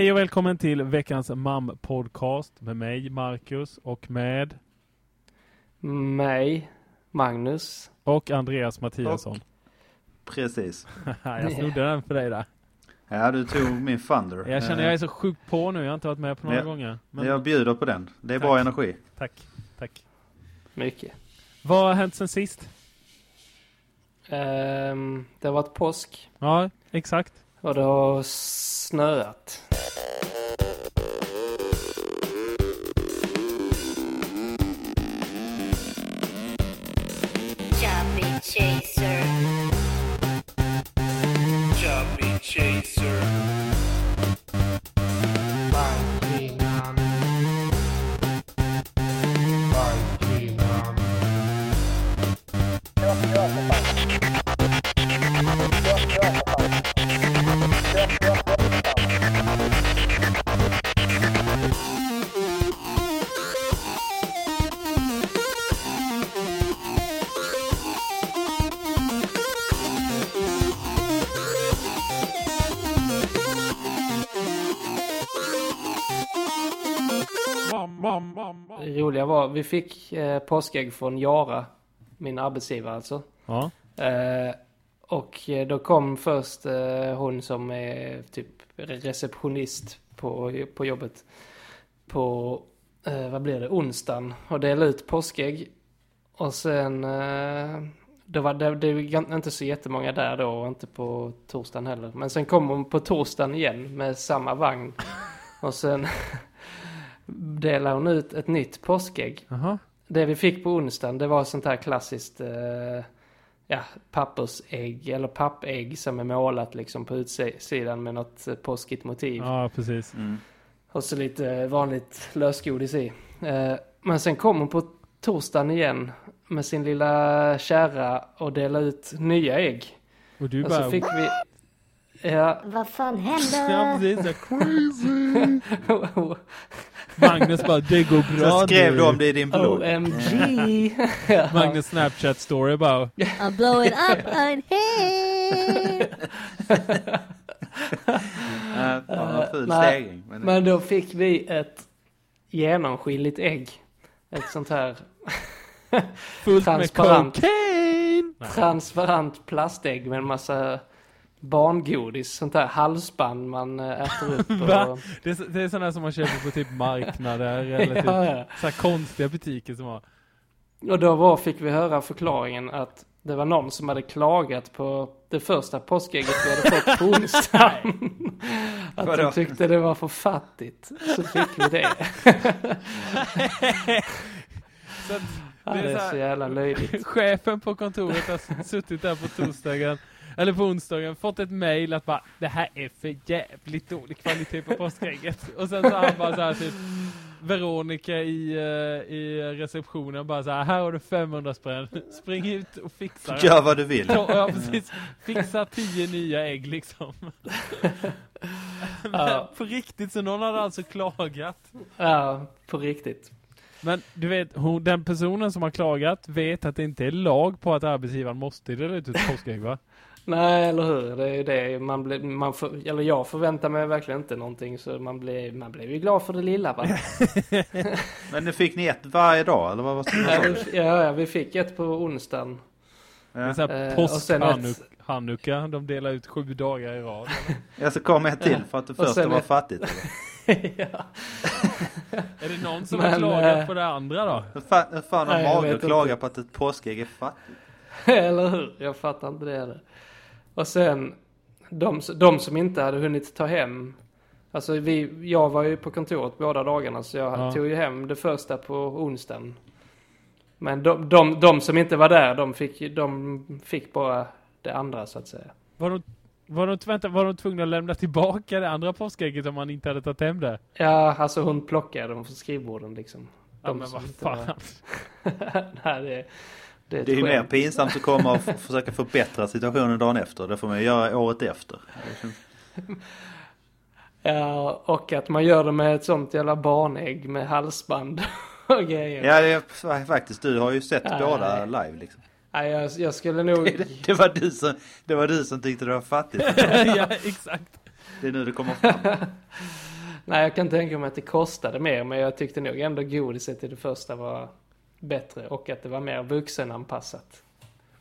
hej och välkommen till veckans MAM-podcast med mig, Marcus, och med... Mig, Magnus. Och Andreas Mattiasson. Precis. jag snodde den för dig där. Ja, du tog min thunder. Jag känner jag är så sjukt på nu, jag har inte varit med på några jag, gånger. Men... Jag bjuder på den. Det är tack. bra energi. Tack, tack. Mycket. Vad har hänt sen sist? Um, det har varit påsk. Ja, exakt. Och det har snöat. Vi fick eh, påskägg från Jara, min arbetsgivare alltså. Ja. Eh, och eh, då kom först eh, hon som är typ receptionist på, på jobbet. På, eh, vad blir det, onsdagen. Och delade ut påskägg. Och sen, eh, det var det, det var inte så jättemånga där då och inte på torsdagen heller. Men sen kom hon på torsdagen igen med samma vagn. Och sen delade hon ut ett nytt påskägg. Aha. Det vi fick på onsdagen, det var sånt här klassiskt eh, ja, pappersägg eller pappägg som är målat liksom på utsidan med något eh, påskigt motiv. Ja, precis. Mm. Och så lite vanligt lösgodis i. Eh, men sen kom hon på torsdagen igen med sin lilla kärra och delade ut nya ägg. Och du och bara... så fick vi... Ja. Vad fan händer? Ja, precis. Crazy. Magnus bara, det går bra Så skrev du om det i din blogg. OMG. Magnus Snapchat story bara. I'm blowing up on here. uh, fan, ful stegring. Men... men då fick vi ett genomskinligt ägg. Ett sånt här Fullt transparent, med cocaine. transparent plastägg med en massa barngodis, sånt där halsband man eh, äter upp. Och... Det, är, det är sådana som man köper på typ marknader eller typ ja, ja. så konstiga butiker som har. Och då var, fick vi höra förklaringen att det var någon som hade klagat på det första påskägget vi hade fått på onsdagen. att de tyckte det var för fattigt. Så fick vi det. så ja, det är, så, så jävla löjligt. Chefen på kontoret har suttit där på torsdagen eller på onsdagen, fått ett mail att bara, det här är för jävligt dålig kvalitet på påskägget. Och sen så han bara så här typ, Veronica i, uh, i receptionen bara så här, här har du 500 spänn, spring ut och fixa det. Gör vad du vill. Ja, ja precis. Fixa tio nya ägg liksom. Men ja. på riktigt, så någon hade alltså klagat. Ja, på riktigt. Men du vet, hon, den personen som har klagat vet att det inte är lag på att arbetsgivaren måste dela ut ett påskägg va? Nej, eller hur? Det är ju det. Man blir, man för, eller jag förväntar mig verkligen inte någonting så man blir, man blir ju glad för det lilla va? Men nu fick ni ett varje dag eller vad var det? Ja, ja, vi fick ett på onsdagen. Ja. Det är så här post ett... Hanukka, de delar ut sju dagar i rad. ja, så kom ett till för att det första var ett... fattigt. ja. är det någon som Men, har klagat äh... på det andra då? Hur fan, hur fan har mage att klaga på att ett påskägg är fattigt? eller hur? Jag fattar inte det heller. Och sen de, de som inte hade hunnit ta hem Alltså vi, jag var ju på kontoret båda dagarna så jag ja. tog ju hem det första på onsdagen. Men de, de, de som inte var där, de fick, de fick bara det andra så att säga. Var de, var de, vänta, var de tvungna att lämna tillbaka det andra påskägget om man inte hade tagit hem det? Ja, alltså hon plockade dem från skrivborden liksom. De ja, men vad fan. Var... Nej, det, det är, det är ju mer pinsamt att komma och försöka förbättra situationen dagen efter. Det får man ju göra året efter. Ja, och att man gör det med ett sånt jävla barnägg med halsband och grejer. Ja, det är, faktiskt. Du har ju sett ja, båda live liksom. Ja, jag, jag skulle nog... Det, det, var du som, det var du som tyckte det var fattigt. ja, exakt. Det är nu det kommer fram. Nej, jag kan tänka mig att det kostade mer, men jag tyckte nog ändå godiset i det första var bättre och att det var mer vuxenanpassat.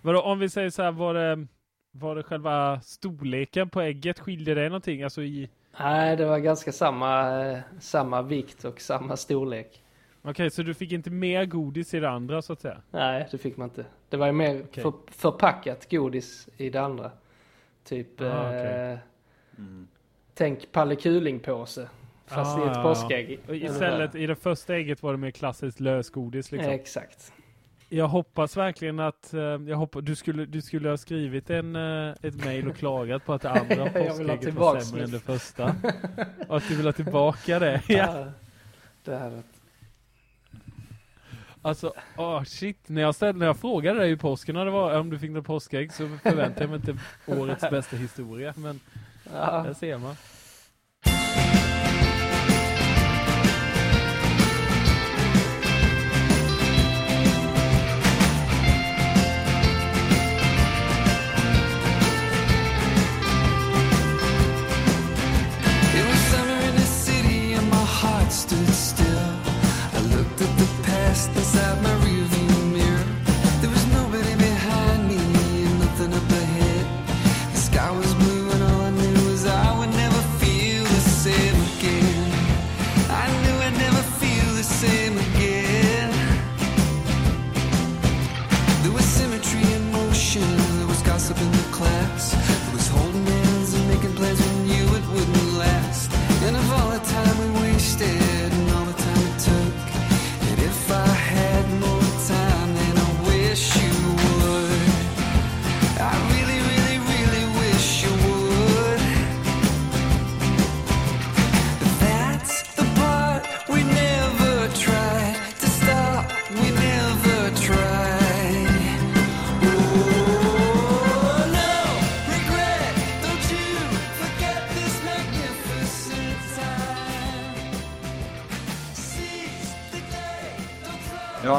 Vadå, om vi säger så här, var det, var det själva storleken på ägget? Skiljer det någonting? Alltså i... Nej, det var ganska samma, samma vikt och samma storlek. Okej, så du fick inte mer godis i det andra så att säga? Nej, det fick man inte. Det var ju mer Okej. för, förpackat godis i det andra. Typ, Ah, okej. eh, Mm. tänk Palle Kuling-påse. Fast i Ah, ett ja. påskägg. Och Istället i det första ägget var det mer klassiskt lösgodis liksom. Exakt. Jag hoppas verkligen att, eh, jag hoppas, du skulle, du skulle ha skrivit en, eh, ett mail och klagat på att det andra påskägget var sämre än det. första. Och att du vill ha tillbaka det. Ja. Ja. Det här var... Alltså, åh shit. När jag, ställde, när jag frågade dig i påsken när det var, om du fick något påskägg så förväntade jag mig inte årets bästa historia. Men Ja. där ser man.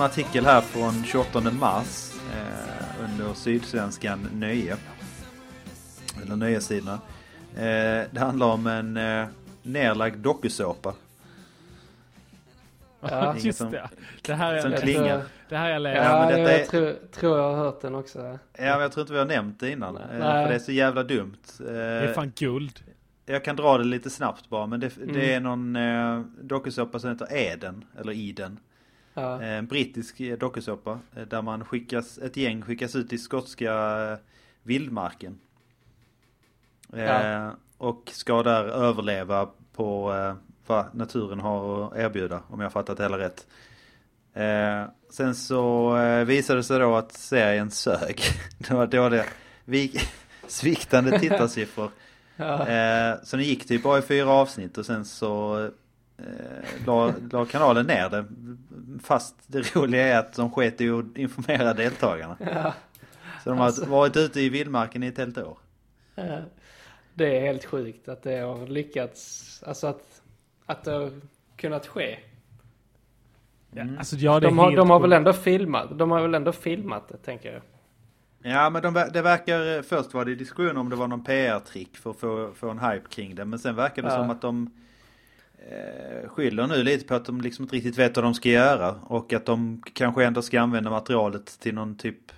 En artikel här från 28 mars eh, under Sydsvenskan Nöje. Eller Nöjessidorna. Eh, det handlar om en eh, nerlagd dokusåpa. Ja. Just det. Det här är Som jag, klingar. det här är jag läst. Ja, Ja, men detta jag är- tror, tror jag har hört den också. Ja, men jag tror inte vi har nämnt det innan. Eh, Nej. för det är så jävla dumt. Eh, Det är fan guld. Jag kan dra det lite snabbt bara. Men det, Mm. det är någon eh, dokusåpa som heter Eden. Eller Eden. Ja. Eh, En brittisk eh, dokusåpa. eh, Där man skickas, ett gäng skickas ut i skotska vildmarken. Ja. Och ska där överleva på vad naturen har att erbjuda. Om jag fattat det hela rätt. Sen så visade det sig då att serien sög. det var dåliga, vi, sviktande tittarsiffror. Ja. Så den gick typ bara i fyra avsnitt och sen så eh, la, la kanalen ner det. Fast det roliga är att de sket i att informera deltagarna. Ja. Så de har Alltså. varit ute i vildmarken i ett helt år. Det är helt sjukt att det har lyckats, alltså att, att det har kunnat ske. Ja, alltså, ja, De har, de har väl ändå filmat, de har väl ändå filmat det tänker jag. Ja men de, det verkar, först var det diskussion om det var någon PR-trick för att få, få en hype kring det. Men sen verkar det Ja. som att de eh, skyller nu lite på att de liksom inte riktigt vet vad de ska göra. Och att de kanske ändå ska använda materialet till någon typ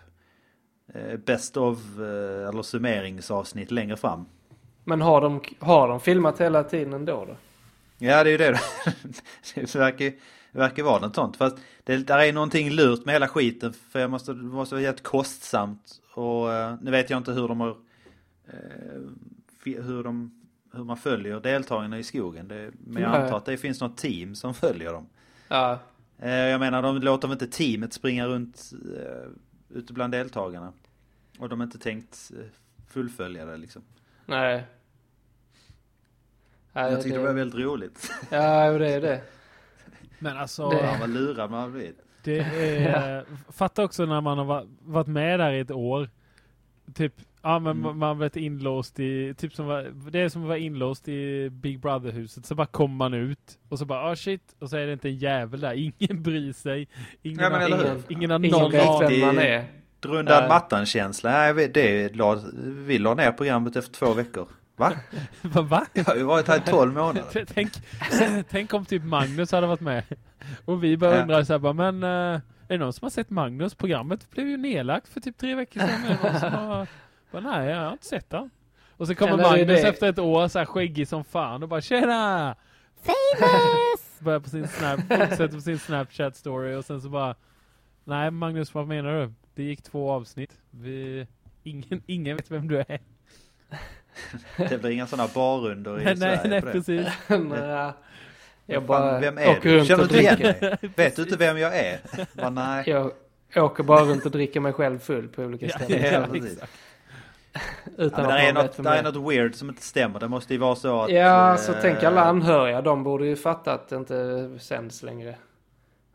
eh, best of eh, eller summeringsavsnitt längre fram. Men har de, har de filmat hela tiden ändå då? Ja det är ju det. det verkar, verkar vara något sånt. Fast det där är någonting lurt med hela skiten. För jag måste, det måste vara jävligt kostsamt. Och eh, nu vet jag inte hur de har... Eh, hur, de, hur man följer deltagarna i skogen. Det, men jag antar att det finns något team som följer dem. Ja, Eh, jag menar de låter väl inte teamet springa runt eh, ute bland deltagarna. Och de har inte tänkt eh, fullfölja det liksom. nej. Nej, jag tyckte det var väldigt roligt. Ja, det är det. Men alltså, Det- Fan vad lurad man blivit. det är... Fatta också när man har va- varit med där i ett år. Typ, ja men Mm. man- varit inlåst i, typ som var, det är som att vara inlåst i Big Brother-huset. Så bara kommer man ut och så bara, ah shit. Och så är det inte en jävel där. Ingen bryr sig. Ingen, Ja, men har, ingen, ingen har Ingen någon aning. man är. Drundad mattan-känsla. Nej, vi- det la, vi la ner programmet efter två veckor. Va? Va? Va? Jag har ju varit här i 12 månader. Tänk, tänk om typ Magnus hade varit med. Och vi bara Ja. undrar så här, bara, men eh, är det någon som har sett Magnus? Programmet blev ju nedlagt för typ tre veckor sedan. Bara, nej, jag har inte sett det. Och så kommer Eller Magnus det- efter ett år så här skäggig som fan och bara tjena! Famous! Börjar på sin snap, fortsätter på sin Snapchat story och sen så bara Nej Magnus, vad menar du? Det gick två avsnitt. Vi, ingen, ingen vet vem du är. Det blir inga sådana barrundor i nej, Sverige nej det. precis. Nej. Jag bara vem är åker du? runt Känner och du dricker. Vet du inte vem jag är? Bara, nej. Jag åker bara runt och dricker mig själv full på olika ställen. ja, ja, exakt. Ja, Utan men att det, är man något, vet vem det det är något weird som inte stämmer. Det måste ju vara så att... Ja, så eh, tänk alla anhöriga. De borde ju fatta att det inte sänds längre.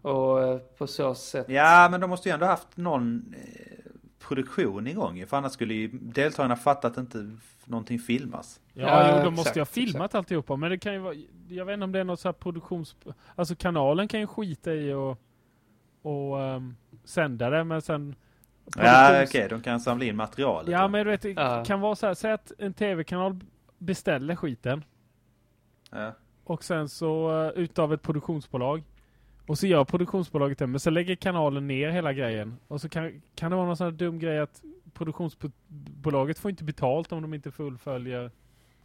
Och eh, på så sätt. Ja, men de måste ju ändå haft någon eh, produktion igång. För annars skulle ju deltagarna fatta att inte någonting filmas. Ja, Ja, jo, de exakt, måste ju ha filmat alltihopa. Men det kan ju vara, jag vet inte om det är något så här produktions... Alltså kanalen kan ju skita i och, och ehm, sända det, men sen... Ja, okej. De kan samla in materialet. Ja, då. men du vet, det Ja. kan vara så här, säg att en tv-kanal beställer skiten Ja. och sen så uh, utav ett produktionsbolag och så gör produktionsbolaget det, men så lägger kanalen ner hela grejen. Och så kan, kan det vara någon sån här dum grej att produktionsbolaget får inte betalt om de inte fullföljer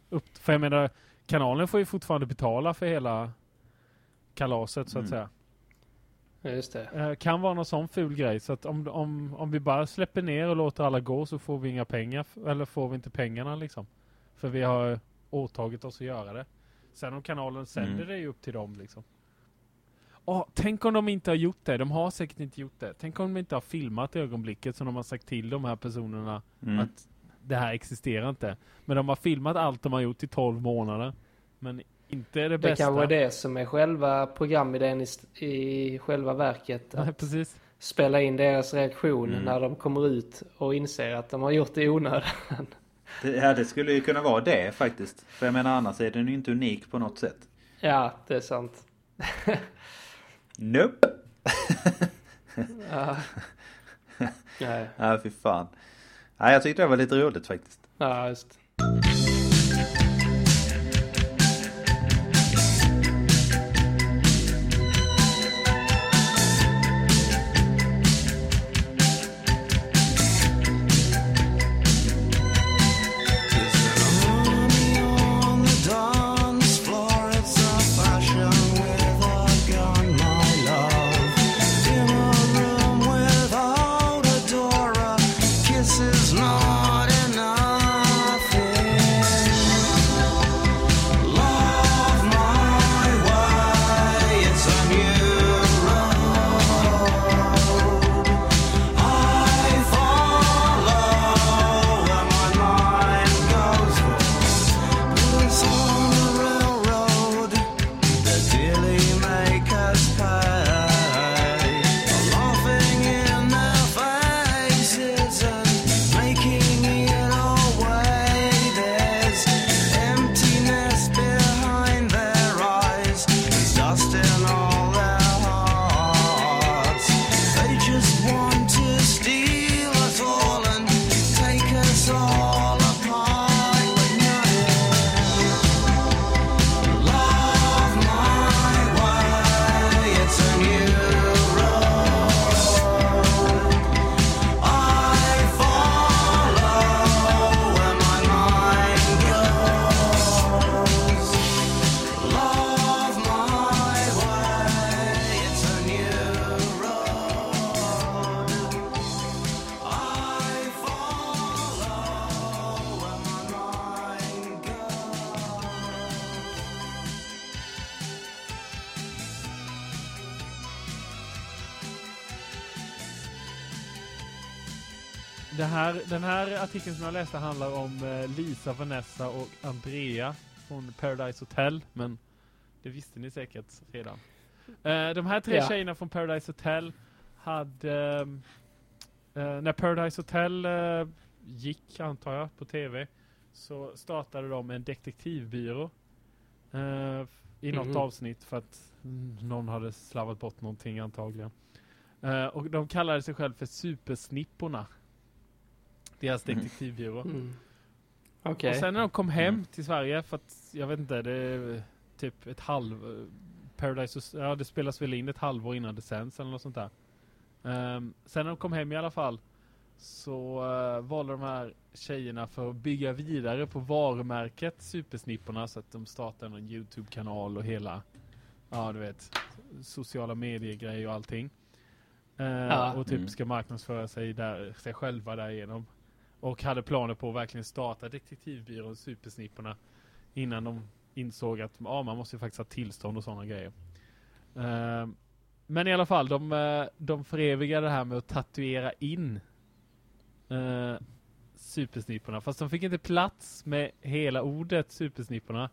upp. För jag menar, kanalen får ju fortfarande betala för hela kalaset så att Mm. säga. Just det. Eh, kan vara någon sån ful grej. Så att om, om, om vi bara släpper ner och låter alla gå så får vi inga pengar. Eller får vi inte pengarna liksom. För vi har åtagit oss att göra det. Sen om kanalen sänder Mm. det är ju upp till dem liksom. Åh, tänk om de inte har gjort det. De har säkert inte gjort det. Tänk om de inte har filmat ögonblicket som de har sagt till de här personerna Mm. att det här existerar inte. Men de har filmat allt de har gjort i 12 månader. Men inte det Det bästa. kan vara det som är själva programidén i, i själva verket. Nej, Att precis. spela in deras reaktion Mm. när de kommer ut och inser att de har gjort det i onödan. Det, ja, det skulle ju kunna vara det faktiskt. För jag menar annars är den ju inte unik på något sätt. Ja, det är sant. Nope. Ja. Nej, Ja, fy fan. Ja, jag tyckte det var lite roligt faktiskt. ja just. Här, den här artikeln som jag läste handlar om eh, Lisa, Vanessa och Andrea från Paradise Hotel, men det visste ni säkert redan. Eh, de här tre Ja. tjejerna från Paradise Hotel hade, eh, när Paradise Hotel gick, antar jag, på tv, så startade de en detektivbyrå i något Mhm. avsnitt för att mm, någon hade slarvat bort någonting antagligen. Och de kallade sig själv för Supersnipporna. Deras Mhm. detektivbyrå. Mm. Okej. Och sen när de kom hem Mm. till Sverige, för att jag vet inte, det är typ ett halv... Paradise, ja det spelas väl in ett halvår innan det sänds eller något sånt där. Ehm, sen när de kom hem i alla fall så uh, valde de här tjejerna för att bygga vidare på varumärket Supersnipporna så att de startade en Youtube-kanal och hela, ja du vet, sociala medier-grej och allting. Eh, Ja. Och typ Mm. ska marknadsföra sig, där, sig själva därigenom. Och hade planer på att verkligen starta detektivbyrån Supersnipporna innan de insåg att ja, man måste ju faktiskt ha tillstånd och sådana grejer. Ehm, men i alla fall, de, eh, de förevigade det här med att tatuera in uh, Supersnipporna. Fast de fick inte plats med hela ordet Supersnipporna.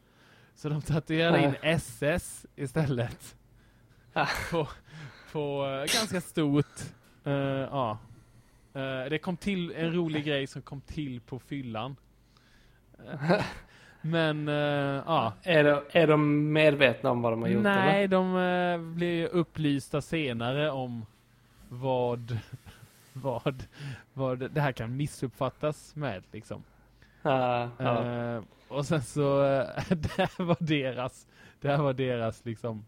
Så de tatuerade in SS istället. Ah. på på eh, ganska stort. eh, ja. Eh, det kom till en rolig grej som kom till på fyllan. Eh, men eh, ja. Är, de, är de medvetna om vad de har gjort? Nej, de uh, blev ju upplysta senare om vad, vad, vad det här kan missuppfattas med liksom. Eller? Eh, och sen så, uh, det här var deras, det här var deras liksom,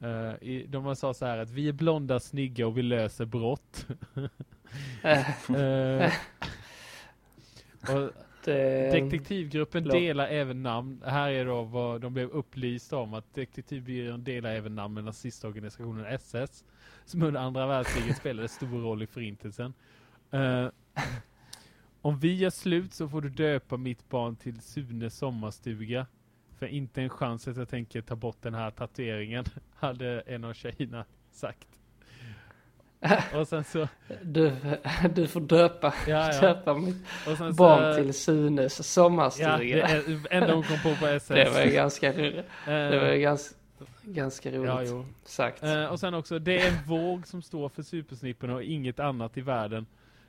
eh, i, de sa så här att vi är blonda, snygga och vi löser brott. Eh, och det, detektivgruppen delar även namn. Här är då vad de blev upplysta om att detektivbyrån delar även namn med nazistorganisationen SS som under andra världskriget spelade stor roll i förintelsen. Eh, om vi gör slut så får du döpa mitt barn till Sune sommarstuga. För inte en chans att jag tänker ta bort den här tatueringen, hade en av tjejerna sagt. Och sen så, du, du får döpa, ja, ja. döpa mitt barn så, till Sunes Ja, sommarstuga. det är enda hon kom på på SS. det var ju ganska, det var Eh, ju ganska, ganska roligt Ja, sagt. Eh, och sen också, det är en våg som står för supersnipporna och inget annat i världen.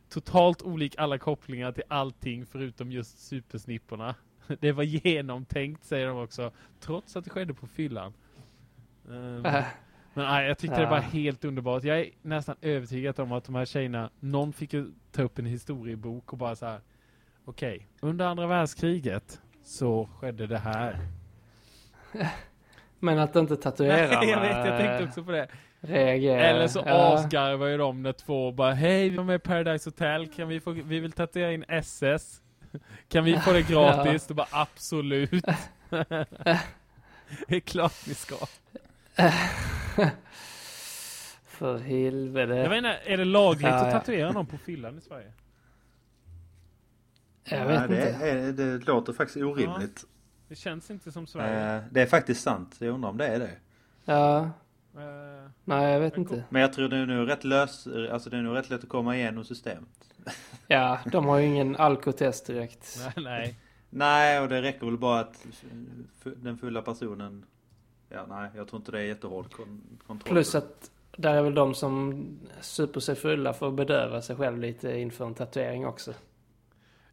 Totalt olik alla kopplingar till allting förutom just supersnipporna. Det var genomtänkt säger de också, trots att det skedde på fyllan. Eh, men nej, jag tyckte det var Ja. helt underbart. Jag är nästan övertygad om att de här tjejerna, någon fick ju ta upp en historiebok och bara så här. Okej, under andra världskriget så skedde det här. Men att inte tatuerarna Nej, jag vet, jag tänkte också på det. reagerar. Eller så Ja. asgarvar ju de när två bara Hej, vi var med Paradise Hotel, kan vi få, vi vill tatuera in SS. Kan vi få det gratis? Då bara absolut. det är klart ni ska. För helvete. Jag inte, är det lagligt Ja, att ja. tatuera någon på fyllan i Sverige? Jag vet Nej, det, inte. är, det låter faktiskt orimligt. Det känns inte som Sverige. Eh, det är faktiskt sant. Jag undrar om det är det. Ja, nej jag vet Men inte. Men jag tror det är nog rätt lös, alltså det är nog rätt lätt att komma igenom systemet. Ja, de har ju ingen alkotest direkt. nej, nej. Nej, och det räcker väl bara att den fulla personen... Ja, nej, jag tror inte det är jättehård kon- kontroll. Plus att där är väl de som super sig fulla för att bedöva sig själv lite inför en tatuering också.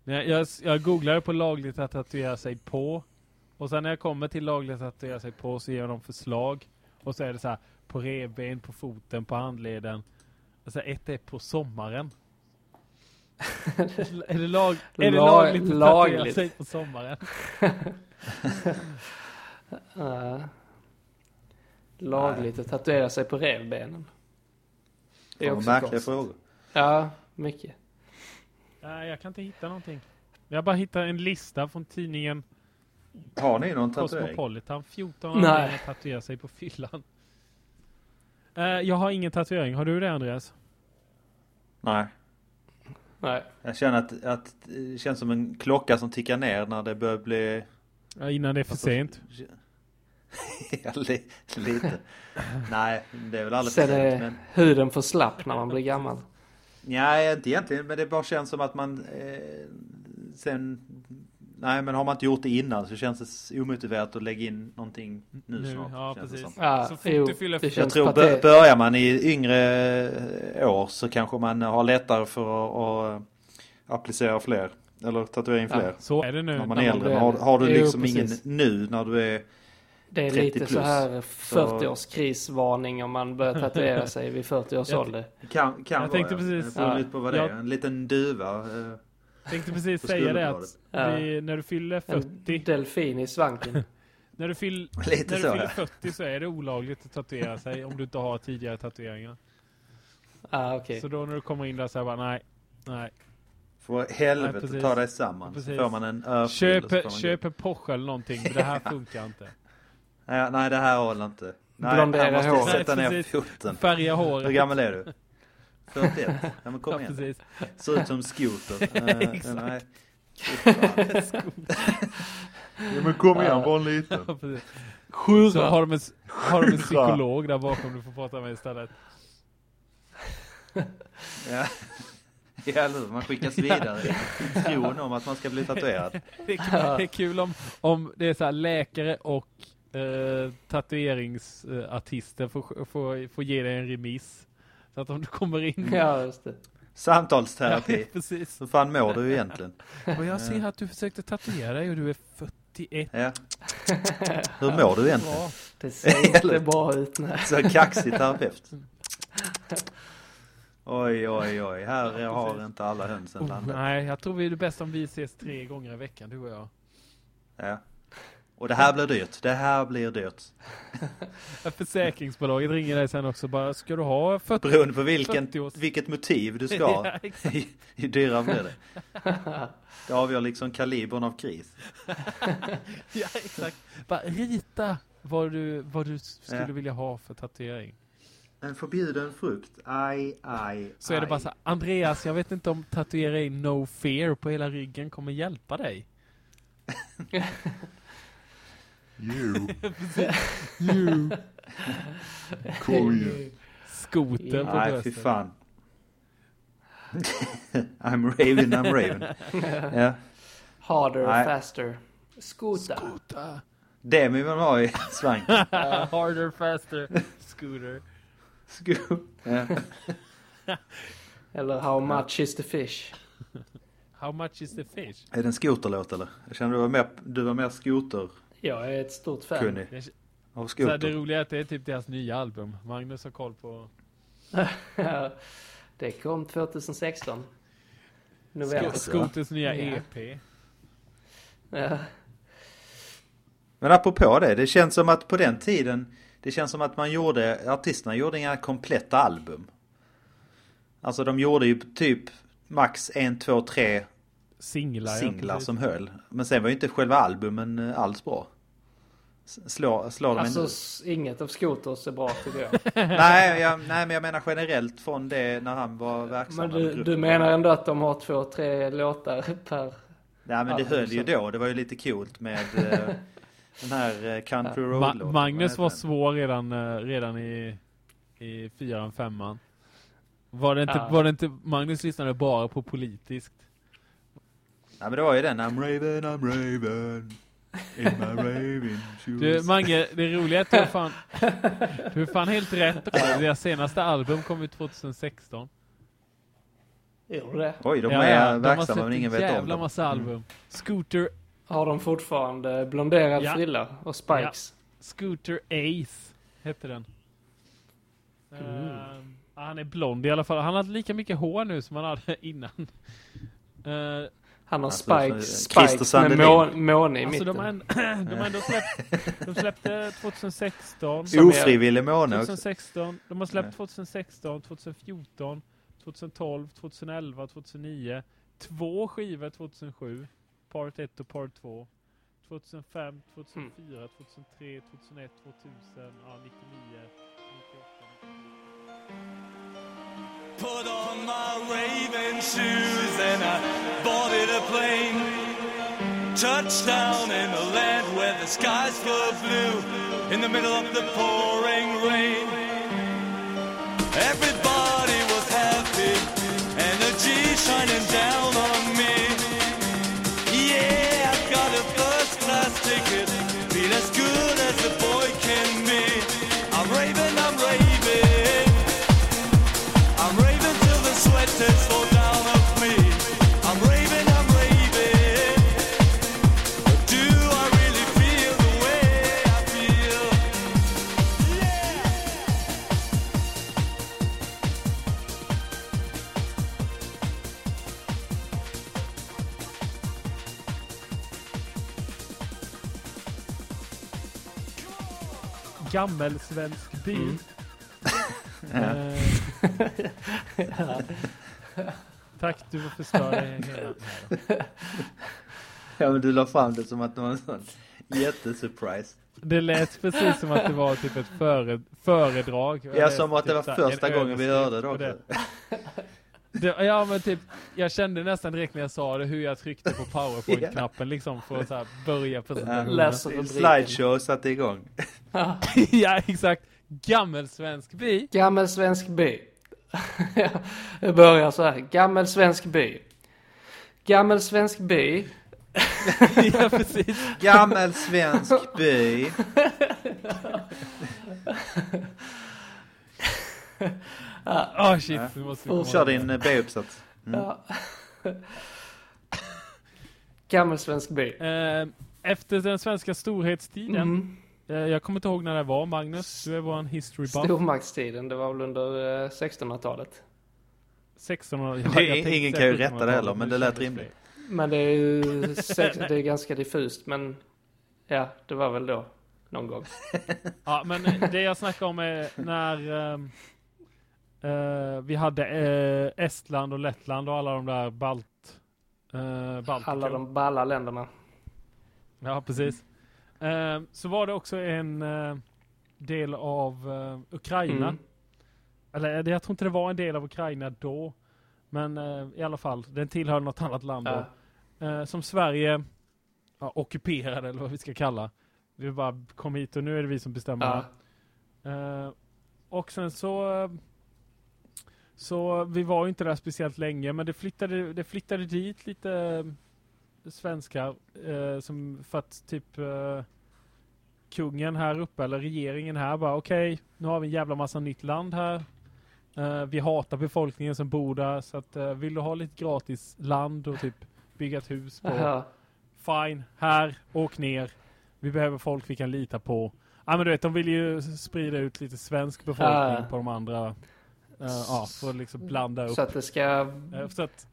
nej jag, jag googlade på lagligt att tatuera sig på. Och sen när jag kommer till lagligt att tatuera sig på så ger de förslag. Och så är det så här på revben, på foten, på handleden. Alltså ett är på sommaren. är det, lag, är det Lag- lagligt att tatuera lagligt. sig på sommaren? Uh, lagligt att tatuera sig på revbenen. Det är också märkliga frågor. Ja, mycket. Nej, jag kan inte hitta någonting. Jag bara hittar en lista från tidningen Har ni någon tatuering? Cosmopolitan. 14 Nej. anledningar att tatuera sig på fyllan. Eh, jag har ingen tatuering. Har du det Andreas? Nej. Nej. Jag känner att, att det känns som en klocka som tickar ner när det börjar bli... Ja, innan det är för Alltså, sent. ja, li, lite. Nej, det är väl aldrig för Sen sent. är Men, huden för slapp när man blir gammal. nej, inte egentligen. Men det bara känns som att man eh, sen... Nej, men har man inte gjort det innan så känns det omotiverat att lägga in någonting nu, Nu, snart. ja, det precis. som. Ja, Så fort jo, du fyller- det Jag tror patetiskt. börjar man i yngre eh, år så kanske man har lättare för att, att applicera fler. Eller tatuera in Ja. fler. Så är det nu. När man är äldre. har, har du. Jo, liksom precis. ingen nu när du är... Det är 30 lite så plus. här 40-årskrisvarning om man börjar tatuera sig vid 40 års Jag- ålder. Kan, kan Jag vara, tänkte ja. precis- Det beror Ja. lite på vad det är. Jag- En liten duva. Tänkte precis säga det att vi, när du fyller En 40, delfin i svanken. när du, fyll, Lite när du fyller ja. 40 så är det olagligt att tatuera sig om du inte har tidigare tatueringar. Ah, okej. Så då när du kommer in där så här bara nej, nej. För Nej, helvete precis. ta dig samman. Så Precis. får man en örfil. Köp, man köp en Porsche eller någonting, men det här funkar inte. Nej, nej, det här håller inte. Nej, Blondera här måste håret. sätta Nej, ner foten. Färga Hur håret. gammal är du? 41? Ja men kom Ja, igen. precis. Ser ut som skoter. Eh, Exakt. nej. ja men kom igen, var en liten. Ja, precis. Så har de, en, har de en psykolog där bakom du får prata med istället. Ja. Ja, eller hur? man skickas vidare i tron om att man ska bli tatuerad. Det är kul, det är kul om, om det är så här läkare och eh, tatueringsartister får, får, får ge dig en remiss. Så att om du kommer in... Ja, just det. Samtalsterapi. Ja, precis. Hur fan mår du egentligen? Och jag ser att du försökte tatuera dig och du är 41. Ja. Hur mår du egentligen? Bra. Det ser inte bra ut. Nej. Så kaxig terapeut. Oj, oj, oj. Här har inte alla hönsen Oh, landat. nej, jag tror vi är det bästa om vi ses tre gånger i veckan, du och jag. Ja. Och det här blir dyrt. Det här blir dyrt. Ja, Försäkringsbolaget ringer dig sen också bara, ska du ha 40? Beroende på vilken, 40 års- vilket motiv du ska Ja, ha. exakt. Ju dyrare blir det. Det avgör liksom kalibern av kris. ja, exakt. Bara rita vad du, vad du skulle Ja. vilja ha för tatuering. En förbjuden frukt. Aj, aj, Så är det bara så här, Andreas, jag vet inte om tatuera in no fear på hela ryggen kommer hjälpa dig. You. You. Kom igen. Skoter på Nej, fy fan. I'm raving, I'm raving. Ja. Harder, Nej. faster. Skota. Skoter. Det vill man ha i svank. Harder, faster, scooter. Ja. Eller how much is the fish? How much is the fish? Är det en skoterlåt eller? Jag kände du var mer, du var mer skoterkunnig Jag är ett stort fan. Så av här, det roliga är att det är typ deras nya album. Magnus har koll på... Ja, det kom 2016. November. Skoters nya Ja. EP. Ja. Men apropå det, det känns som att på den tiden, det känns som att man gjorde, artisterna gjorde inga kompletta album. Alltså de gjorde ju typ max en, två, tre Singlar. singlar som höll. Men sen var ju inte själva albumen eh, alls bra. S- Slår, slår de Alltså inget av Skoters är bra tycker jag. nej, jag, nej, men jag menar generellt från det när han var verksam. Men du, du menar ändå att de har två, tre låtar per... Nej men det album, höll ju då. Det var ju lite coolt med eh, den här eh, Country Road Ma-. Magnus var svår redan, redan i, i fyran, femman. Var det, inte, Ja. var det inte, Magnus lyssnade bara på politiskt. Nej men det var ju den. I'm raven, I'm raven. In my raving shoes. Du, Mange, det roliga är att du är fan, du är fan helt rätt. Deras senaste album kom ut 2016. Gjorde det? Oj, de Ja, är ja, de har verksamma men ingen en vet om jävla dem. massa album. Scooter, Har de fortfarande blonderad Ja. frilla och spikes? Scooter Ace hette den. Mm. Eh, han är blond i alla fall. Han har lika mycket hår nu som han hade innan. Eh, Han har Alltså, spikes, spikes med må, måne i alltså mitten. de har, en, de har ändå släppt, de släppte 2016. Som är- Ofrivillig måne också. 2016, de har släppt Nej. 2016, 2014, 2012, 2011, 2009. Två skivor 2007. Part 1 och Part 2. 2005, 2004, 2003, 2001, 2000, ja 99, Put on my Raven shoes and I boarded a plane. Touchdown in a land where the skies were blue in the middle of the pouring gammelsvensk by. Mm. Eh, tack, du får förstöra hela. Ja men du la fram det som att det var en sån jättesurprise. Det lät precis som att det var typ ett före, föredrag. Ja som att det var Typ första en gången vi hörde det också. Det, ja men typ, jag kände nästan direkt när jag sa det hur jag tryckte på powerpoint-knappen liksom för att så här börja presentationen. Slideshow satte igång. ja exakt. Gammelsvensk by. Gammelsvensk by. Ja, Det börjar så här. Gammelsvensk by. Gammelsvensk by. ja precis. Gammelsvensk by. Åh shit, nu måste vi Kör din eh, B-uppsats. Mm. Ja. Gammelsvensk det. Eh, Efter den svenska storhetstiden. Mm. eh, Jag kommer inte ihåg när det var Magnus. Du är vår history buff. Stormaktstiden, det var väl under eh, 1600-talet. 1600 Det är- ingen kan ju rätta det heller, men det lät rimligt. Men det är ju det är ganska diffust, men ja, det var väl då någon gång. Ja, men det jag snackar om är när ehm, eh, vi hade eh, Estland och Lettland och alla de där Balt... Uh, Baltikum. Alla de balla länderna. Ja, precis. Ehm, så var det också en eh, del av eh, Ukraina. Mm. Eller eh, jag tror inte det var en del av Ukraina då. Men eh, i alla fall, den tillhör något annat land då. Ja. Eh, som Sverige ja, ockuperade eller vad vi ska kalla. Vi bara kom hit och nu är det vi som bestämmer. Ja. Eh, och sen så eh, så vi var ju inte där speciellt länge men det flyttade, det flyttade dit lite eh, svenskar eh, som för att typ eh, kungen här uppe eller regeringen här bara okej nu har vi en jävla massa nytt land här. Eh, vi hatar befolkningen som bor där så att eh, vill du ha lite gratis land och typ bygga ett hus på Ja. fine, här, åk ner. Vi behöver folk vi kan lita på. Ja men du vet, de vill ju sprida ut lite svensk befolkning Ja. på de andra. Eh, ja, för att liksom blanda upp. Så att det ska... Eh, så, att,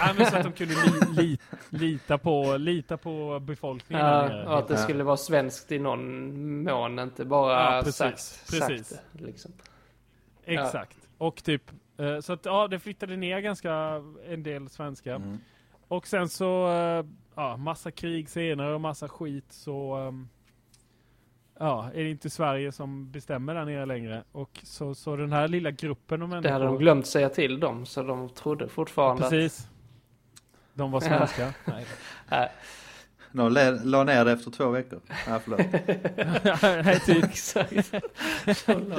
ja, men så att de kunde li, li, lita, på, lita på befolkningen. Ja, och att det Ja. skulle vara svenskt i någon mån, inte bara Ja, precis, sagt, precis. sagt liksom. Exakt. Och typ, eh, så att ja, det flyttade ner ganska en del svenskar. Mm. Och sen så, eh, ja, massa krig senare och massa skit så ehm, Ja, är det inte Sverige som bestämmer där nere längre. Och så, så den här lilla gruppen av Det människor. hade de glömt säga till dem, så de trodde fortfarande att... Precis. De var svenska. Nej. Nej, De la, ner det efter två veckor. Ja, förlåt. Nej, typ.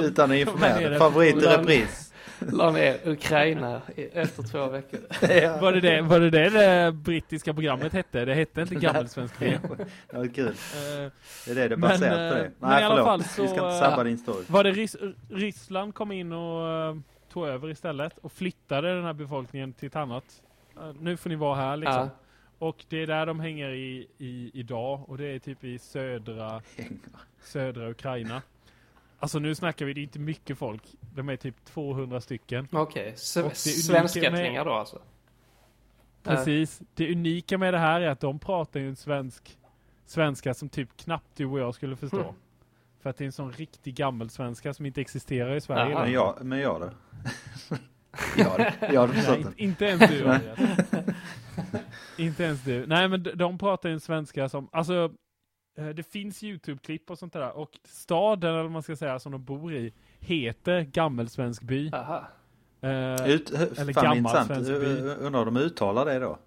Utan att informera. det? Favorit i repris. La ner Ukraina efter två veckor. Ja. Var det det, var det det det brittiska programmet hette? Det hette inte Gammelsvensk B. Ja, kul. Eh, Det är det det är Men, baserat på eh, det. men Nej, i alla fall så, Vi ska inte eh, sabba din story. Var det Rys- Ryssland kom in och eh, tog över istället och flyttade den här befolkningen till ett annat. eh, nu får ni vara här liksom. Ja. Och det är där de hänger i, i idag och det är typ i södra, södra Ukraina. Alltså nu snackar vi, det är inte mycket folk. De är typ 200 stycken. Okej, unika svenskättlingar då alltså? Precis. Det unika med det här är att de pratar ju en svensk svenska som typ knappt du och jag skulle förstå. Mm. För att det är en sån riktig gammelsvenska som inte existerar i Sverige. Men jag, men jag då? jag, hade- jag hade Nej, förstått inte, det. inte ens du. Inte ens du. Nej men de, pratar ju en svenska som, alltså det finns YouTube-klipp och sånt där och staden eller vad man ska säga som de bor i heter Gammelsvensk by. Aha. Eh, Ut, Eller fan gammal intressant. svensk by. Undrar de uttalar det då?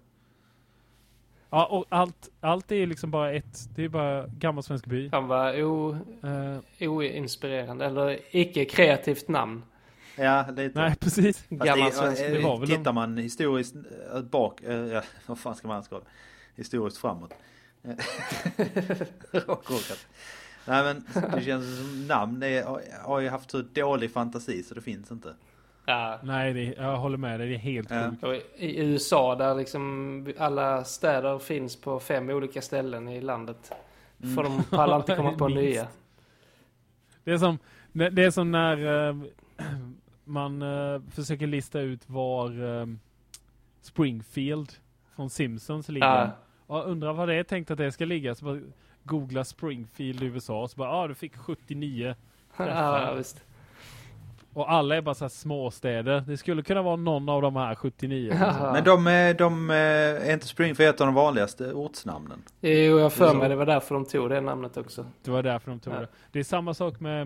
ja och allt, allt är liksom bara ett, det är bara Gammelsvensk by. Kan vara o, Eh, oinspirerande, eller icke-kreativt namn. Ja, lite. nej precis. Fast Gammal det, svensk. eh, Tittar man historiskt eh, bak, eh, ja, vad fan ska man skala? Historiskt framåt. Eh, Råkat. Nej men det känns som namn, det är, har ju haft så dålig fantasi så det finns inte. Ja. Nej, det, jag håller med dig. Det är helt Ja. sjukt. I USA där liksom alla städer finns på fem olika ställen i landet. För de pallar inte komma på Minst. nya. Det är som, det är som när eh, man eh, försöker lista ut var eh, Springfield från Simpsons ligger. Ja. Ja, undrar vad det är tänkt att det ska ligga. Så bara googla Springfield i USA. Så bara, ja ah, du fick 79 ja, visst. Och alla är bara så här småstäder. Det skulle kunna vara någon av de här 79. liksom. Men de, är- de eh, är inte Springfield ett av de vanligaste ortsnamnen? Jo, jag för mig det var därför de tog det namnet också. Det var därför de tog Ja. det. Det är samma sak med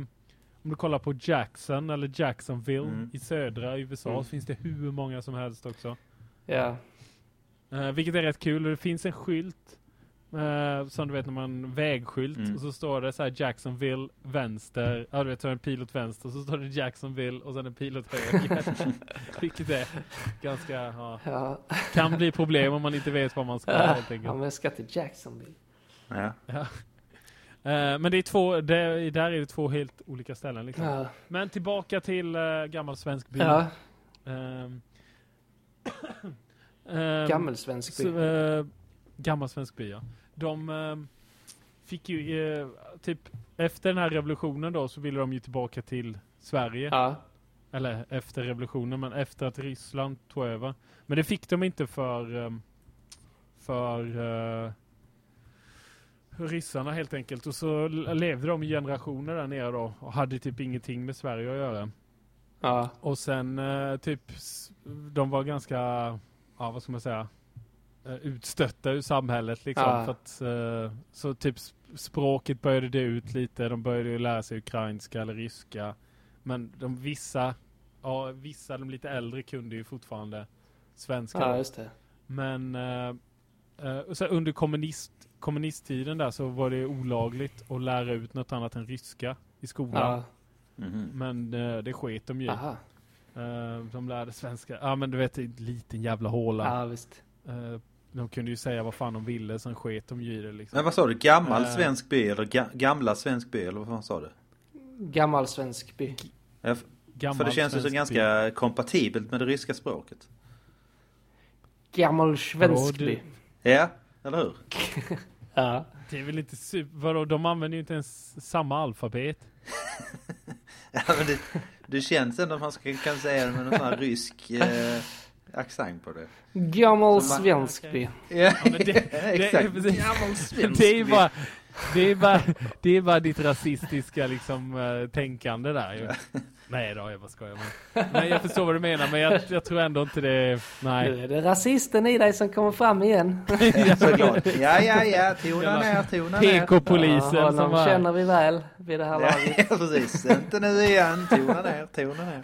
om du kollar på Jackson eller Jacksonville Mm. i södra USA Mm. så finns det hur många som helst också. Ja, Eh, vilket är rätt kul. Det finns en skylt eh, som du vet när man vägskylt Mm. och så står det så här Jacksonville vänster. Ja du vet så är det en pil åt vänster och så står det Jacksonville och sen en pil åt höger. vilket är ganska, ja, ja. kan bli problem om man inte vet vad man ska helt ja enkelt. men jag ska till Jacksonville. Ja. Eh, men det är två, det, där är det två helt olika ställen liksom. Ja. Men tillbaka till uh, gammal svensk by. ja. Ehm, ehm, Gammelsvensk by. eh, gammal svensk by ja. De ehm, fick ju eh, typ efter den här revolutionen då så ville de ju tillbaka till Sverige. Ja. Eller efter revolutionen men efter att Ryssland tog över. Men det fick de inte för ehm, för uh, ryssarna helt enkelt. Och så levde de i generationer där nere då och hade typ ingenting med Sverige att göra. Ja. Och sen eh, typ, de var ganska, ja vad ska man säga, eh, utstötta ur samhället liksom. Ja. För att, eh, så typ sp- språket började dö ut lite, de började ju lära sig ukrainska eller ryska. Men de vissa, ja vissa, de lite äldre kunde ju fortfarande svenska. ja, just det. Men eh, så under kommunist, kommunisttiden där så var det olagligt att lära ut något annat än ryska i skolan. Ja. Mhm. Men eh, det sket de ju. Aha. Eh, de lärde svenska. Ja men du vet, en liten jävla håla. Ja, visst. Eh, de kunde ju säga vad fan de ville, sen sket de ju i det liksom. Men vad sa du? Gammal Eh. svensk by eller ga gamla svensk by eller vad fan sa du? Gammalsvensk by. Ja, f- Gammal för det känns ju så svensk by. ganska kompatibelt med det ryska språket. Gammalsvensk Ja, by. Ja, eller hur? Ja. Det är väl inte super... Vadå, de använder ju inte ens samma alfabet. Ja, men det, det känns ändå att man ska, kan säga det med någon sån här rysk eh, accent på det. Ja, Ja, exakt. Gammal svensk det är by. bara... Det är bara, det är bara ditt rasistiska liksom eh, tänkande där ju. Nej då, jag bara skojar. Men, nej, jag förstår vad du menar, men jag, jag tror ändå inte det... Nej. Nu är det rasisten i dig som kommer fram igen. Ja, såklart. Ja, ja, ja, tona ner, tona ner. PK-polisen Ja, som honom var... känner vi väl vid det här laget. Ja, precis. Inte nu igen. Tona ner, tona ner.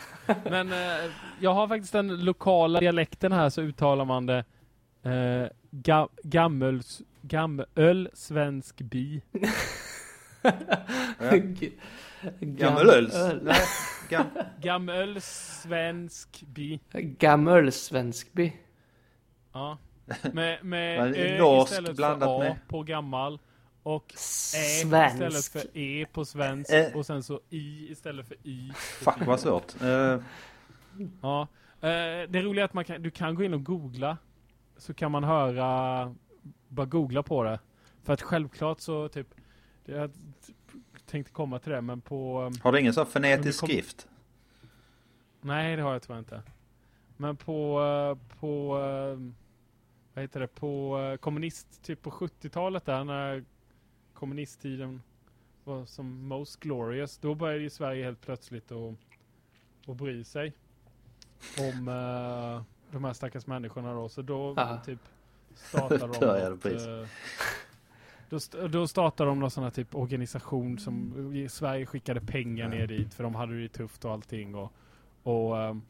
Men eh, jag har faktiskt den lokala dialekten här så uttalar man det eh, ga, gammels, gammöl svensk by. Gammelöls. Gam, Gammöl svensk by. Gamölsvensk by. Ja. Med, med Men ö istället blandat för A med- på gammal. Och Ä istället Svensk. för E på svensk. Ä. Och sen så I istället för Y. fuck vad svårt. Eh, Ja. Eh, det roliga är att man kan, du kan gå in och googla. Så kan man höra, bara googla på det. För att självklart så typ, jag tänkte komma till det men på, eh, har du ingen sån fonetisk kom- skrift? nej det har jag tyvärr inte. Men på, eh, på, eh, vad heter det, på eh, kommunist, typ på 70-talet där när kommunisttiden var som most glorious. Då började ju Sverige helt plötsligt att, att bry sig om eh, de här stackars människorna då. Så då Aha. typ startade de Började då, st- då startade de någon sån här typ organisation som i Sverige skickade pengar ner dit för de hade det ju tufft och allting. Och, och ehm,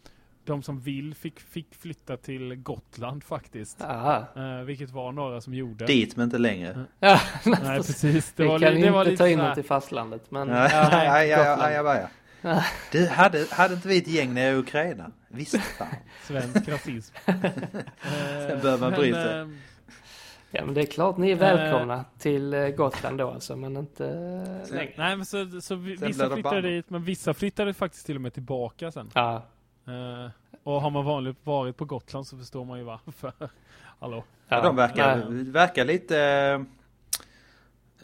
de som vill fick, fick flytta till Gotland faktiskt. Aha. Eh, vilket var några som gjorde. Dit men inte längre. Ja, Nej precis. Det vi var, kan det var inte lite ta in dem till fastlandet. Men Ja, ja, ja, ja, ja, ja, ja. Du, hade, hade inte vi ett gäng nere i Ukraina? Visst fan. Svensk rasism. Sen bör man bry men, sig. Ja, men det är klart ni är välkomna till eh, Gotland då alltså, men inte eh, längre. Nej men så, så vi- Sen vissa flyttade dit, men vissa flyttade faktiskt till och med tillbaka sen. Ja, Eh, och har man vanligt varit på Gotland så förstår man ju varför. Hallå? Ja, ja, de verkar, nej. verkar lite...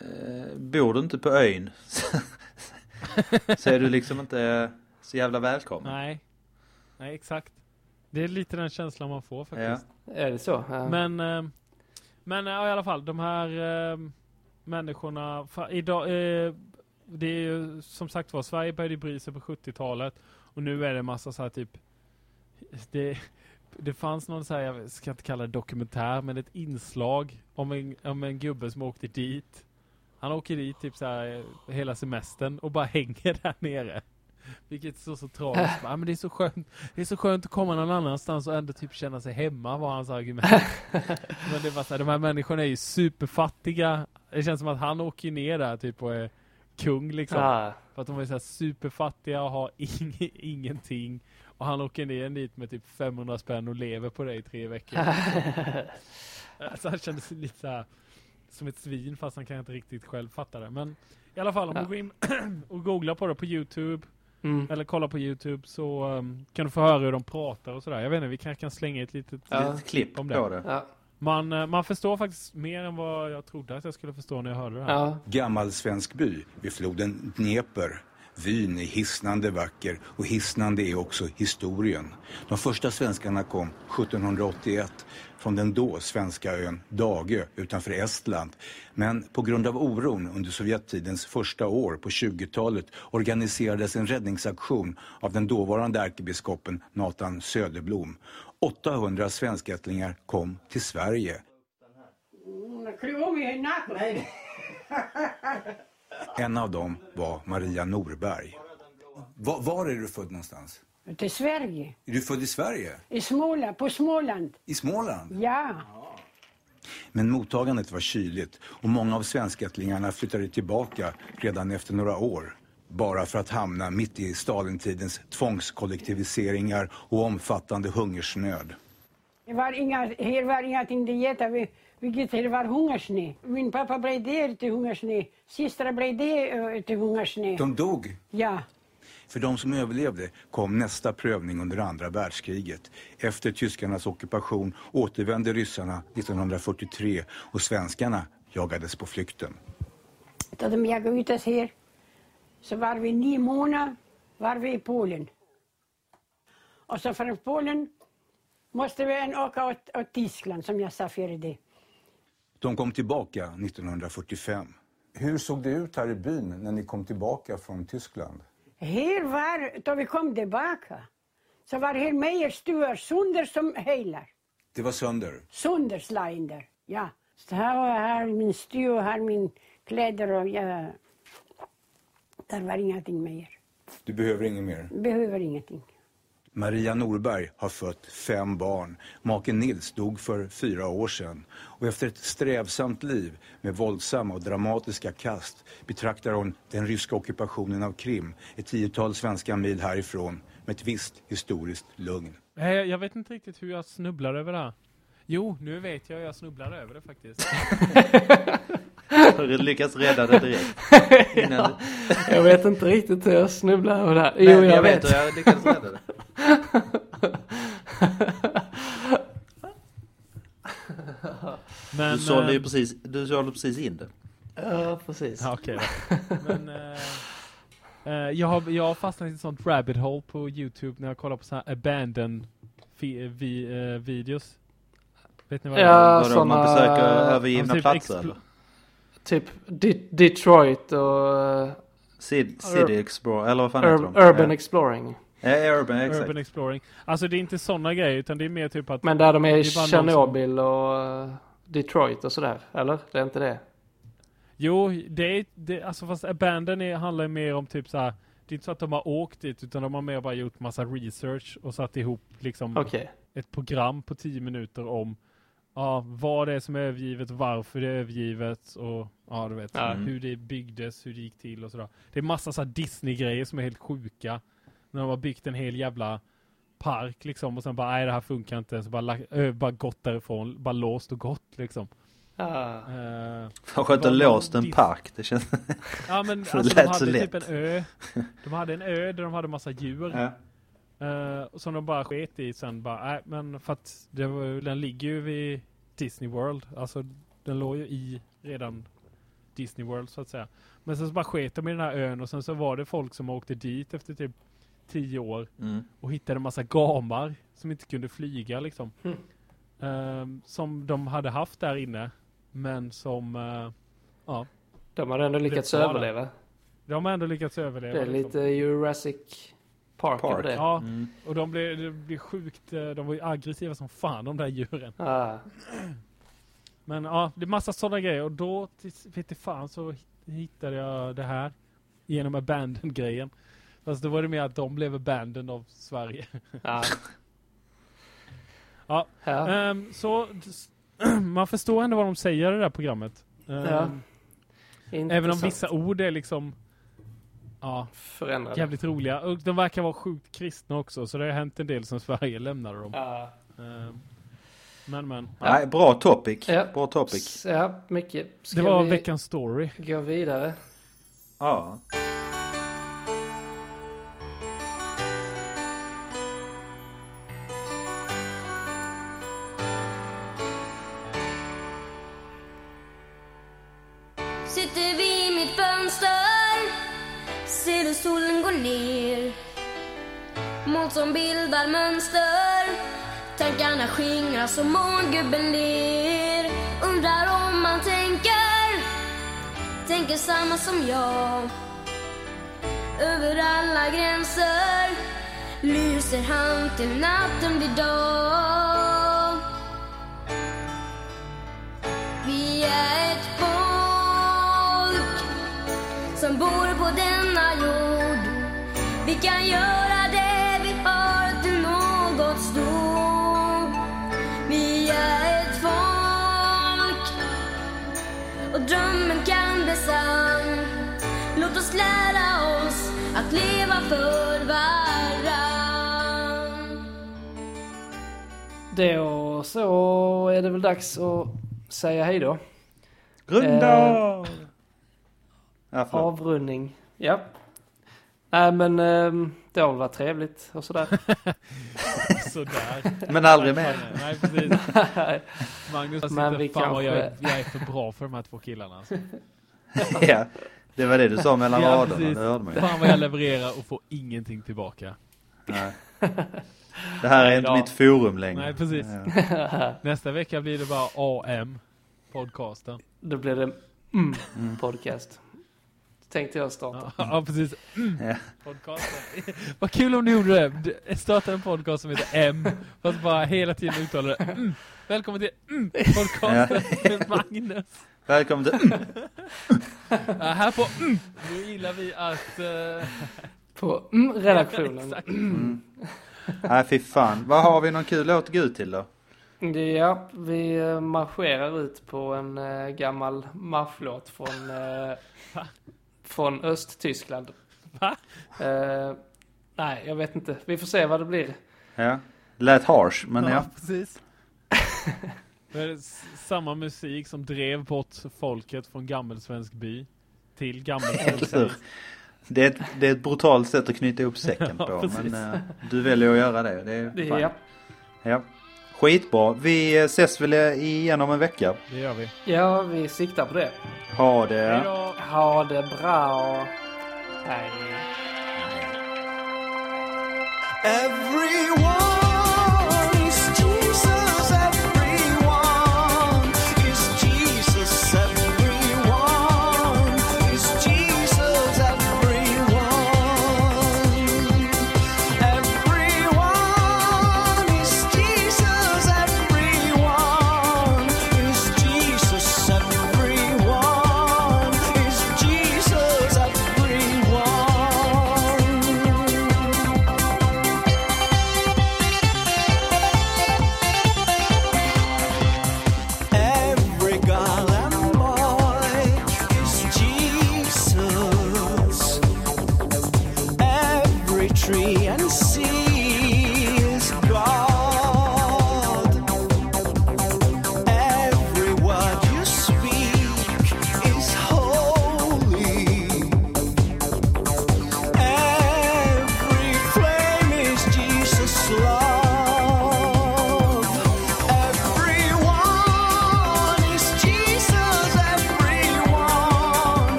Eh, bor du inte på ön så är du liksom inte så jävla välkommen. Nej. Nej exakt. Det är lite den känslan man får faktiskt. Är det så? Ja. Men, men eh, ja, i alla fall de här eh, människorna. Idag, eh, det är ju som sagt var, Sverige började bry sig på 70-talet och nu är det massa så här typ det, det fanns någon så här, jag ska inte kalla det dokumentär, men ett inslag om en, om en gubbe som åkte dit. Han åker dit typ så här eh, hela semestern och bara hänger där nere. Vilket är så, så tragiskt. Ja, men det är så skönt. Det är så skönt att komma någon annanstans och ändå typ känna sig hemma var hans argument. men det var så här, de här människorna är ju superfattiga. Det känns som att han åker ner där typ och är kung liksom. Ja. För att de är så här superfattiga och har ing ingenting. Och han åker ner dit med typ 500 spänn och lever på det i tre veckor. alltså han kändes lite så här som ett svin fast han kan inte riktigt själv fatta det. Men i alla fall om Ja. går in och googlar på det på Youtube Mm. eller kollar på Youtube så um, kan du få höra hur de pratar och sådär. Jag vet inte, vi kanske kan slänga ett litet Ja. Klipp Om det. det. Ja. man, eh, man förstår faktiskt mer än vad jag trodde att jag skulle förstå när jag hörde det här. Ja. Gammal svensk by vid floden Dnepr. Vyn är hisnande vacker och hisnande är också historien. De första svenskarna kom 1781 från den då svenska ön Dagö utanför Estland. Men på grund av oron under Sovjettidens första år på 20-talet organiserades en räddningsaktion av den dåvarande ärkebiskopen Nathan Söderblom. 800 svenskättlingar kom till Sverige. Mm. En av dem var Maria Norberg. Var, var är du född någonstans? Till Sverige. Är du född i Sverige? I Småland, på Småland. I Småland? Ja. Men mottagandet var kyligt och många av svenskättlingarna flyttade tillbaka redan efter några år. Bara för att hamna mitt i Stalintidens tvångskollektiviseringar och omfattande hungersnöd. Det var inga, här var äta, vi- vilket det var hungersnöd. Min pappa blev där till hungersnöd. Systrar blev där eh, till hungersnöd. De dog. Ja. För de som överlevde kom nästa prövning under andra världskriget. Efter tyskarnas ockupation återvände ryssarna 1943 och svenskarna jagades på flykten. Då de jagade ut oss här så var vi nio månader var vi i Polen. Och så från Polen måste vi åka åt, åt Tyskland, som jag sa före det. De kom tillbaka 1945. Hur såg det ut här i byn när ni kom tillbaka från Tyskland? Här var, då vi kom tillbaka, så var här mer stuer sönder som hela. Det var sönder. Sönderslagna, ja. Så här var här min stuga, här min kläder och ja. Där var ingenting mer. Du behöver inget mer. Behöver ingenting. Maria Norberg har fött fem barn. Maken Nils dog för fyra år sedan. Och efter ett strävsamt liv med våldsamma och dramatiska kast betraktar hon den ryska ockupationen av Krim, ett tiotal svenska mil härifrån, med ett visst historiskt lugn. Jag vet inte riktigt hur jag snubblar över det här. Jo, nu vet jag hur jag snubblar över det faktiskt. Har du lyckats rädda det direkt? Innan Jag vet inte riktigt hur jag snubblar över det här. Jo, Nej, jag, vet. hur jag lyckades rädda det. Men, Du sålde ju eh, precis, du sålde precis in det. Ja, precis. Ja, okej då. Men, eh, eh, jag, har, jag har fastnat i ett sånt rabbit hole på Youtube när jag kollar på så här abandon fi, vi, eh, videos. Vet ni vad det är? Ja, Vadå, man såna- besöker övergivna typ platser eller? Typ De- Detroit och eh, City, City Explorer, eller vad fan heter Ur- de? Urban ja. Exploring. Ja, Urban, exakt. Urban exploring. Alltså det är inte sådana grejer utan det är mer typ att Men där de är i någon som- Tjernobyl och eh, Detroit och sådär. Eller? Det är inte det? Jo, det är, det, alltså fast Abandon är, handlar mer om typ så här. Det är inte så att de har åkt dit utan de har mer bara gjort massa research och satt ihop liksom Okej. ett program på 10 minuter om ja, vad det är som är övergivet, varför det är övergivet och ja, du vet Ja. hur det byggdes, hur det gick till och sådär. Det är massa så här Disney-grejer som är helt sjuka. När de har byggt en hel jävla park liksom och sen bara nej det här funkar inte. Så bara, ö, bara gått därifrån, bara låst och gått liksom. Ah. Eh, Fan skönt att låst en park. Det känns... Ja men det alltså de lät så hade typ en ö. De hade en ö där de hade massa djur. Ja. eh, som de bara sket i sen bara, nej men för att det var, den ligger ju vid Disney World. Alltså den låg ju i redan Disney World så att säga. Men sen så bara sket de i den här ön och sen så var det folk som åkte dit efter typ tio år Mm. och hittade en massa gamar som inte kunde flyga liksom. Mm. Ehm, som de hade haft där inne. Men som, eh, ja, De har ändå lyckats Det det. överleva. De har ändå lyckats överleva. Det är liksom. lite Jurassic Park, Park. det. Ja, Mm. och de blir, de blir sjukt, eh, de var ju aggressiva som fan de där djuren. Ah, Men ja, det är massa sådana grejer och då, till- inte fan, så hittade jag det här genom abandoned-grejen. Fast då var det mer att de blev abandoned av Sverige. ah. Ja. ja. Ehm, så man förstår ändå vad de säger i det där programmet. Ehm, Ja. även om vissa ord är liksom ja, Förändrade. jävligt roliga. Och de verkar vara sjukt kristna också, så det har hänt en del som Sverige lämnade dem. Ja. Ehm, men men. Nej, bra topic. Ja. Bra topic. Ja, mycket. Ska Det var vi veckans story. gå vidare? Ja. Som mönster. Tankarna skingras och mångubben ler. Undrar om man tänker Tänker samma som jag. Över alla gränser Lyser han till natten blir dag. Vi är ett folk som bor på denna jord. Vi kan göra för varann. Då så är det väl dags att säga hej då. Ja, förlåt. Avrundning. Ja. Nej men ehm, det har väl varit trevligt och sådär. Sådär. Men aldrig mer. Nej precis. Magnus Men sitter, vi fan vad jag, är- kanske- jag är för bra för de här två killarna. Alltså. ja. Det var det du sa mellan Ja, raderna, hörde man ju. Fan vad jag levererar och får ingenting tillbaka. Nej. Det här är inte då. mitt forum längre. Nej, precis. Ja. Nästa vecka blir det bara AM. Podcasten. Då blir det mm, podcast. Tänkte jag starta. Ja, ja precis. Ja. Podcasten. Vad kul om du gjorde det. Du- Starta en podcast som heter M. Fast bara hela tiden uttalar det. Mm. Välkommen till mm, podcasten med Magnus. Välkommen till... Ja, här på mm, nu gillar vi att... eh, På mm, redaktionen. exakt. Nej, fy fan. Vad har vi någon kul låt att gå ut till då? Ja, vi eh, marscherar ut på en eh, gammal marschlåt från, eh, från Östtyskland. Va? Eh, nej, jag vet inte. Vi får se vad det blir. Ja. Lät harsh, men ja. precis. Det är s- samma musik som drev bort folket från gammelsvensk by till gammelsvensk? Det är, ett, det är ett brutalt sätt att knyta ihop säcken Ja, på. precis. Men eh, du väljer att göra det. Det är fine. ja. Ja. Skitbra. Vi eh, ses väl igen om en vecka. Det gör vi. ja, vi siktar på det. Ha det. Ha det bra. Hej. Everyone and